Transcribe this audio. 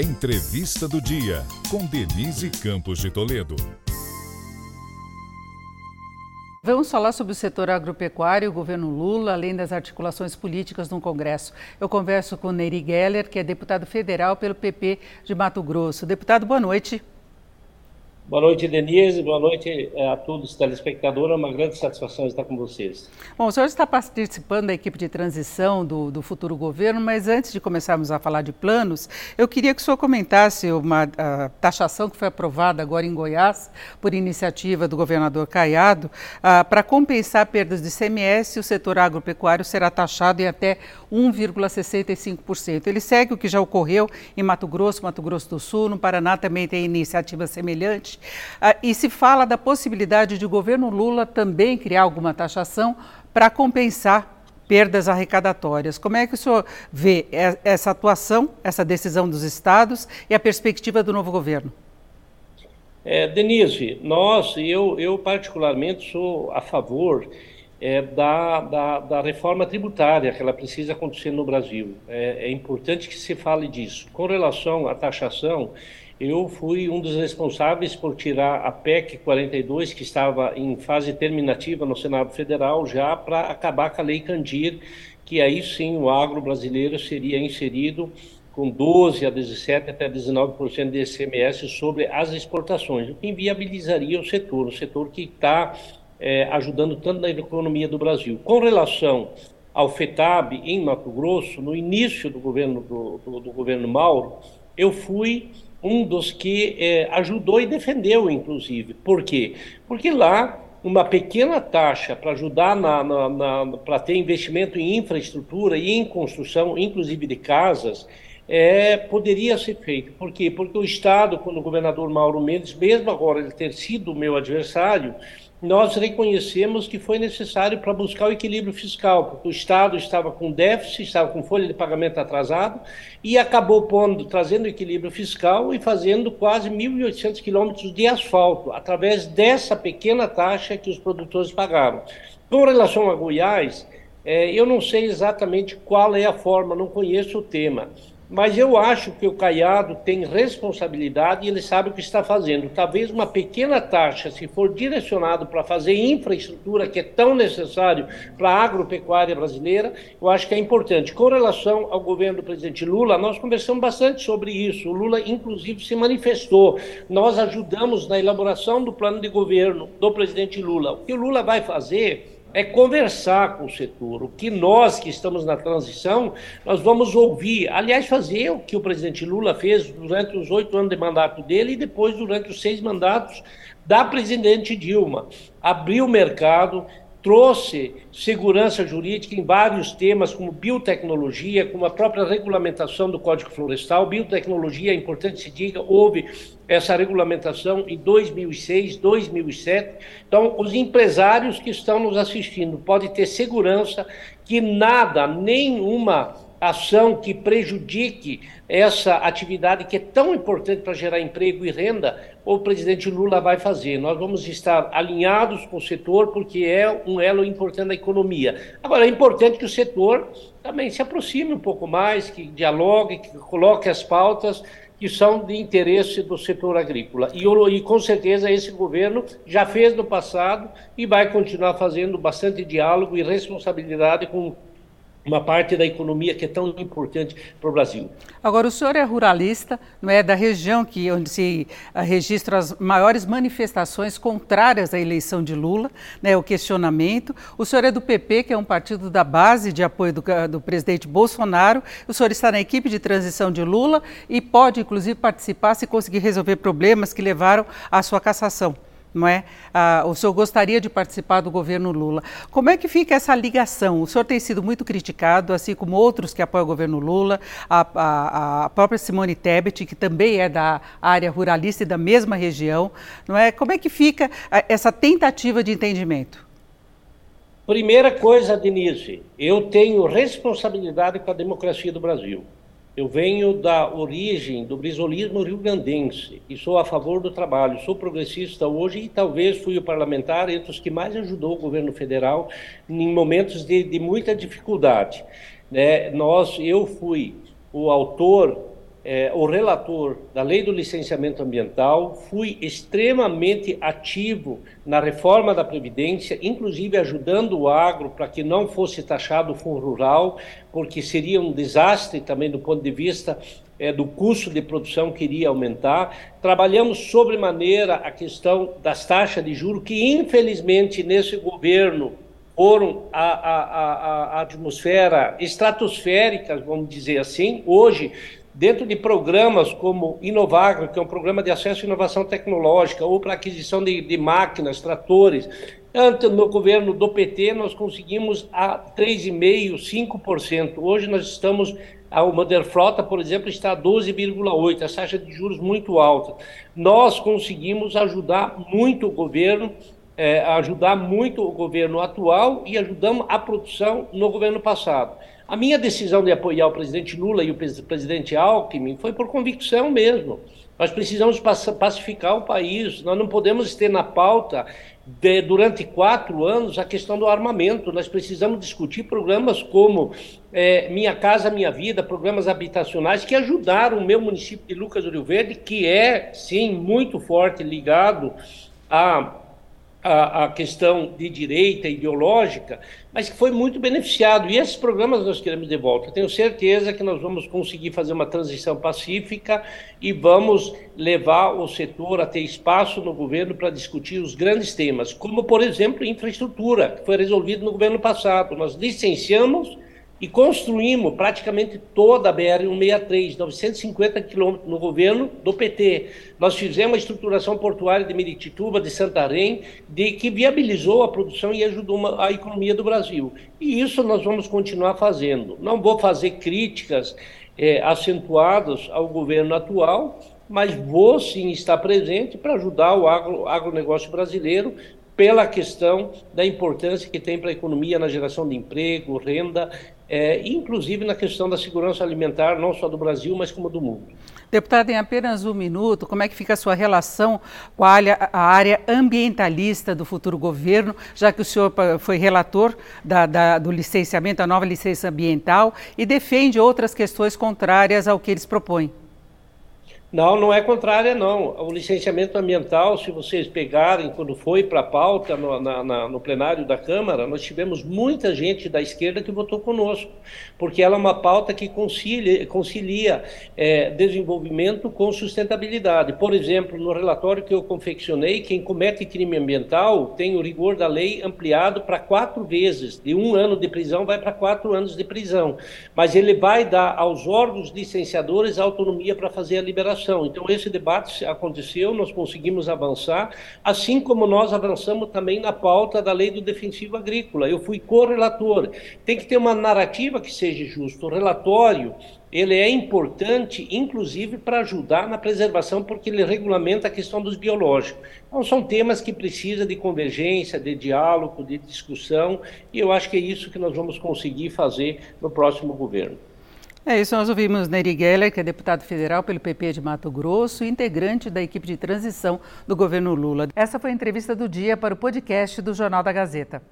Entrevista do Dia, com Denise Campos de Toledo. Vamos falar sobre o setor agropecuário, o governo Lula, além das articulações políticas no Congresso. Eu converso com Neri Geller, que é deputado federal pelo PP de Mato Grosso. Deputado, boa noite. Boa noite, Denise. Boa noite eh, a todos os telespectadores. É uma grande satisfação estar com vocês. Bom, o senhor está participando da equipe de transição do, do futuro governo, mas antes de começarmos a falar de planos, eu queria que o senhor comentasse uma taxação que foi aprovada agora em Goiás, por iniciativa do governador Caiado, para compensar perdas de CMS, o setor agropecuário será taxado em até 1,65%. Ele segue o que já ocorreu em Mato Grosso, Mato Grosso do Sul, no Paraná também tem iniciativa semelhante. Ah, e se fala da possibilidade de o governo Lula também criar alguma taxação para compensar perdas arrecadatórias. Como é que o senhor vê essa atuação, essa decisão dos estados e a perspectiva do novo governo? É, Denise, nós, eu, eu particularmente sou a favor é, da, da, da, reforma tributária que ela precisa acontecer no Brasil. É, é importante que se fale disso. Com relação à taxação, eu fui um dos responsáveis por tirar a PEC 42, que estava em fase terminativa no Senado Federal, já para acabar com a Lei Candir, que aí sim o agro brasileiro seria inserido com 12 a 17 até 19% de ICMS sobre as exportações, o que inviabilizaria o setor, o setor que está é, ajudando tanto na economia do Brasil. Com relação ao FETAB em Mato Grosso, no início do governo do, do, do governo Mauro, eu fui um dos que é, ajudou e defendeu, inclusive. Por quê? Porque lá uma pequena taxa para ajudar na, na, na para ter investimento em infraestrutura e em construção, inclusive de casas, é, poderia ser feito. Por quê? Porque o Estado, quando o governador Mauro Mendes, mesmo agora ele ter sido meu adversário, nós reconhecemos que foi necessário para buscar o equilíbrio fiscal, porque o Estado estava com déficit, estava com folha de pagamento atrasado e acabou pondo, trazendo equilíbrio fiscal e fazendo quase 1.800 quilômetros de asfalto, através dessa pequena taxa que os produtores pagaram. Com relação a Goiás, é, eu não sei exatamente qual é a forma, não conheço o tema. Mas eu acho que o Caiado tem responsabilidade e ele sabe o que está fazendo. Talvez uma pequena taxa, se for direcionado para fazer infraestrutura, que é tão necessário para a agropecuária brasileira, eu acho que é importante. Com relação ao governo do presidente Lula, nós conversamos bastante sobre isso. O Lula, inclusive, se manifestou. Nós ajudamos na elaboração do plano de governo do presidente Lula. O que o Lula vai fazer é conversar com o setor. O que nós que estamos na transição, nós vamos ouvir. Aliás, fazer o que o presidente Lula fez durante os oito anos de mandato dele e depois durante os seis mandatos da presidente Dilma. Abrir o mercado, trouxe segurança jurídica em vários temas, como biotecnologia, como a própria regulamentação do Código Florestal. Biotecnologia, é importante se diga, houve essa regulamentação em 2006, 2007. Então, os empresários que estão nos assistindo podem ter segurança que nada, nenhuma ação que prejudique essa atividade que é tão importante para gerar emprego e renda, o presidente Lula vai fazer. Nós vamos estar alinhados com o setor porque é um elo importante da economia. Agora, é importante que o setor também se aproxime um pouco mais, que dialogue, que coloque as pautas que são de interesse do setor agrícola. E, e, com certeza esse governo já fez no passado e vai continuar fazendo bastante diálogo e responsabilidade com uma parte da economia que é tão importante para o Brasil. Agora, o senhor é ruralista, não é da região que onde se uh, registram as maiores manifestações contrárias à eleição de Lula, né, o questionamento. O senhor é do PP, que é um partido da base de apoio do, do presidente Bolsonaro. O senhor está na equipe de transição de Lula e pode, inclusive, participar se conseguir resolver problemas que levaram à sua cassação não é? Ah, o senhor gostaria de participar do governo Lula. Como é que fica essa ligação? O senhor tem sido muito criticado, assim como outros que apoiam o governo Lula, a, a, a própria Simone Tebet, que também é da área ruralista e da mesma região, não é? Como é que fica ah, essa tentativa de entendimento? Primeira coisa, Denise, eu tenho responsabilidade com a democracia do Brasil. Eu venho da origem do brisolismo rio-grandense e sou a favor do trabalho. Sou progressista hoje e talvez fui o parlamentar entre os que mais ajudou o governo federal em momentos de, de muita dificuldade. Né? Nós, eu fui o autor é, o relator da lei do licenciamento ambiental, fui extremamente ativo na reforma da Previdência, inclusive ajudando o agro para que não fosse taxado o fundo rural, porque seria um desastre também do ponto de vista é, do custo de produção que iria aumentar. Trabalhamos sobremaneira a questão das taxas de juros, que infelizmente nesse governo foram a, a, a, a atmosfera estratosférica, vamos dizer assim. Hoje dentro de programas como Inovagro, que é um programa de acesso à inovação tecnológica, ou para aquisição de, de máquinas, tratores. Antes, no governo do PT, nós conseguimos a 3,5%, 5%. Hoje nós estamos, o Modern Frota, por exemplo, está a 12,8%, a taxa de juros muito alta. Nós conseguimos ajudar muito o governo é, ajudar muito o governo atual e ajudamos a produção no governo passado. A minha decisão de apoiar o presidente Lula e o presidente Alckmin foi por convicção mesmo. Nós precisamos pacificar o país, nós não podemos ter na pauta de, durante quatro anos a questão do armamento. Nós precisamos discutir programas como é, Minha Casa Minha Vida, programas habitacionais que ajudaram o meu município de Lucas do Rio Verde, que é, sim, muito forte ligado a a, a, questão de direita ideológica, mas que foi muito beneficiado. E esses programas nós queremos de volta. Tenho certeza que nós vamos conseguir fazer uma transição pacífica e vamos levar o setor a ter espaço no governo para discutir os grandes temas, como, por exemplo, infraestrutura, que foi resolvido no governo passado. Nós licenciamos e construímos praticamente toda a BR-163, 950 quilômetros no governo do PT. Nós fizemos a estruturação portuária de Meritituba, de Santarém, de, que viabilizou a produção e ajudou uma, a economia do Brasil. E isso nós vamos continuar fazendo. Não vou fazer críticas é, acentuadas ao governo atual, mas vou sim estar presente para ajudar o agro, agronegócio brasileiro pela questão da importância que tem para a economia na geração de emprego, renda é, inclusive na questão da segurança alimentar, não só do Brasil, mas como do mundo. Deputado, em apenas um minuto, como é que fica a sua relação com a área, a área ambientalista do futuro governo, já que o senhor foi relator da, da, do licenciamento, da nova licença ambiental, e defende outras questões contrárias ao que eles propõem? Não, não é contrária, não. O licenciamento ambiental, se vocês pegarem, quando foi para a pauta no, na, na, no, plenário da Câmara, nós tivemos muita gente da esquerda que votou conosco, porque ela é uma pauta que concilia, concilia é, desenvolvimento com sustentabilidade. Por exemplo, no relatório que eu confeccionei, quem comete crime ambiental tem o rigor da lei ampliado para quatro vezes. De um ano de prisão vai para quatro anos de prisão. Mas ele vai dar aos órgãos licenciadores autonomia para fazer a liberação então, esse debate aconteceu, nós conseguimos avançar, assim como nós avançamos também na pauta da lei do defensivo agrícola. Eu fui correlator. Tem que ter uma narrativa que seja justa. O relatório ele é importante, inclusive, para ajudar na preservação, porque ele regulamenta a questão dos biológicos. Então, são temas que precisam de convergência, de diálogo, de discussão, e eu acho que é isso que nós vamos conseguir fazer no próximo governo. É isso, nós ouvimos Neri Geller, que é deputado federal pelo PP de Mato Grosso, integrante da equipe de transição do governo Lula. Essa foi a entrevista do dia para o podcast do Jornal da Gazeta.